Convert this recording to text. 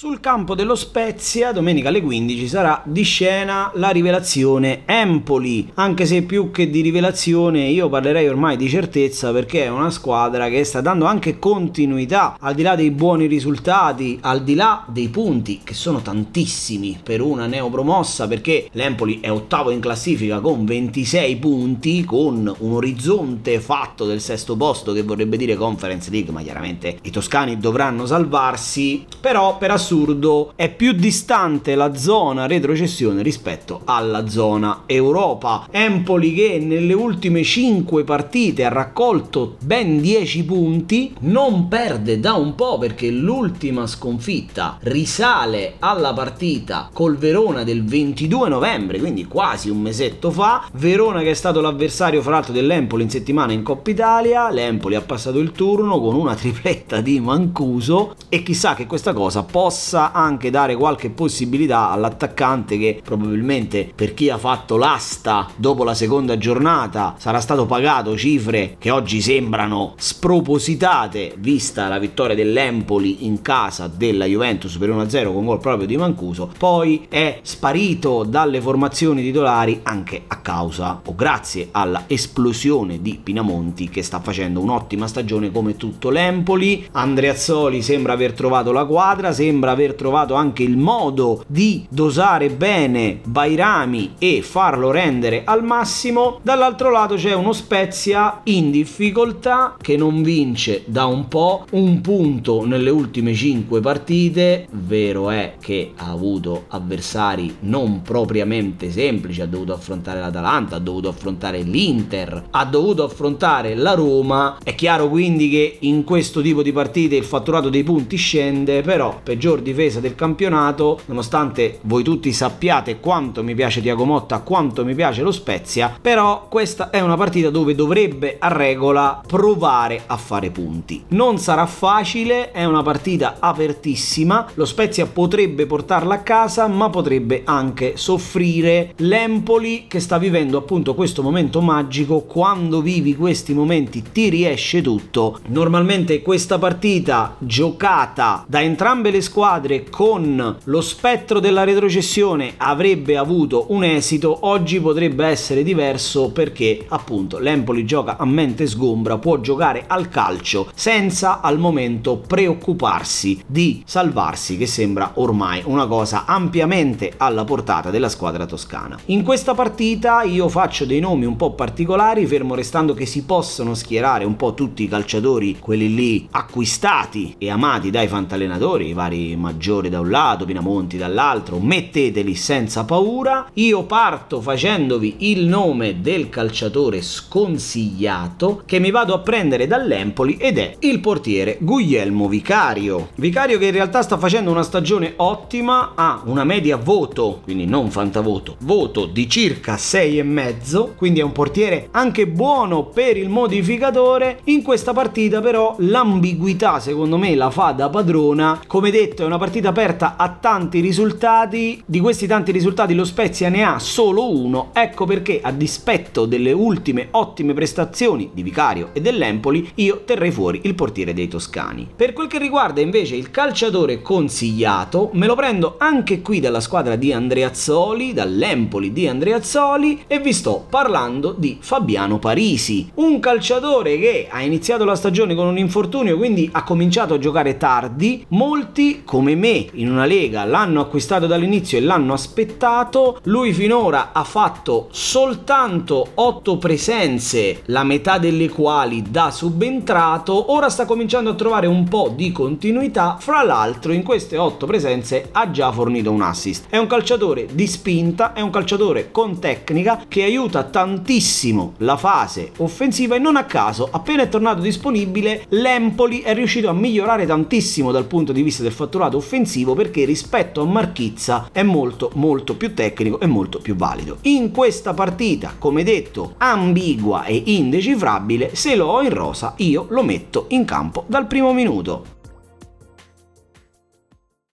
Sul campo dello Spezia, domenica alle 15 sarà di scena la rivelazione Empoli, anche se più che di rivelazione io parlerei ormai di certezza perché è una squadra che sta dando anche continuità, al di là dei buoni risultati, al di là dei punti che sono tantissimi per una neopromossa perché l'Empoli è ottavo in classifica con 26 punti, con un orizzonte fatto del sesto posto che vorrebbe dire Conference League, ma chiaramente i toscani dovranno salvarsi, però per assurdo è più distante la zona retrocessione rispetto alla zona Europa. Empoli che nelle ultime 5 partite ha raccolto ben 10 punti, non perde da un po' perché l'ultima sconfitta risale alla partita col Verona del 22 novembre, quindi quasi un mesetto fa. Verona che è stato l'avversario fra l'altro dell'Empoli in settimana in Coppa Italia, l'Empoli ha passato il turno con una tripletta di Mancuso e chissà che questa cosa possa anche dare qualche possibilità all'attaccante che probabilmente per chi ha fatto l'asta dopo la seconda giornata sarà stato pagato cifre che oggi sembrano spropositate vista la vittoria dell'Empoli in casa della Juventus per 1-0 con gol proprio di Mancuso poi è sparito dalle formazioni titolari anche a causa o grazie alla esplosione di Pinamonti che sta facendo un'ottima stagione come tutto l'Empoli. Andreazzoli sembra aver trovato la quadra sembra aver trovato anche il modo di dosare bene Bairami e farlo rendere al massimo. Dall'altro lato c'è uno Spezia in difficoltà che non vince da un po', un punto nelle ultime 5 partite. Vero è che ha avuto avversari non propriamente semplici, ha dovuto affrontare l'Atalanta, ha dovuto affrontare l'Inter, ha dovuto affrontare la Roma. È chiaro quindi che in questo tipo di partite il fatturato dei punti scende, però peggior difesa del campionato, nonostante voi tutti sappiate quanto mi piace Tiago Motta, quanto mi piace lo Spezia, però questa è una partita dove dovrebbe a regola provare a fare punti. Non sarà facile, è una partita apertissima, lo Spezia potrebbe portarla a casa, ma potrebbe anche soffrire l'Empoli che sta vivendo appunto questo momento magico, quando vivi questi momenti ti riesce tutto. Normalmente questa partita giocata da entrambe le squadre con lo spettro della retrocessione avrebbe avuto un esito, oggi potrebbe essere diverso perché appunto l'Empoli gioca a mente sgombra, può giocare al calcio senza al momento preoccuparsi di salvarsi che sembra ormai una cosa ampiamente alla portata della squadra toscana. In questa partita io faccio dei nomi un po' particolari, fermo restando che si possono schierare un po' tutti i calciatori, quelli lì acquistati e amati dai fantallenatori, i vari maggiori da un lato, Pinamonti dall'altro, metteteli senza paura. Io parto facendovi il nome del calciatore sconsigliato che mi vado a prendere dall'Empoli ed è il portiere Guglielmo Vicario. Vicario che in realtà sta facendo una stagione ottima, ha una media voto, quindi non fantavoto, voto di circa 6,5, quindi è un portiere anche buono per il modificatore. In questa partita però l'ambiguità secondo me la fa da padrona. Come detto è una partita aperta a tanti risultati, di questi tanti risultati lo Spezia ne ha solo uno, ecco perché a dispetto delle ultime ottime prestazioni di Vicario e dell'Empoli io terrei fuori il portiere dei toscani. Per quel che riguarda invece il calciatore consigliato, me lo prendo anche qui dalla squadra di Andreazzoli, dall'Empoli di Andreazzoli e vi sto parlando di Fabiano Parisi, un calciatore che ha iniziato la stagione con un infortunio, quindi ha cominciato a giocare tardi, molti come me in una lega l'hanno acquistato dall'inizio e l'hanno aspettato, lui finora ha fatto soltanto 8 presenze, la metà delle quali da subentrato, ora sta cominciando a trovare un po' di continuità, fra l'altro in queste 8 presenze ha già fornito un assist. È un calciatore di spinta, è un calciatore con tecnica che aiuta tantissimo la fase offensiva e non a caso, appena è tornato disponibile, l'Empoli è riuscito a migliorare tantissimo dal punto di vista del fatturato offensivo perché rispetto a Marchizza è molto molto più tecnico e molto più valido. In questa partita, come detto, ambigua e indecifrabile, se lo ho in rosa io lo metto in campo dal primo minuto.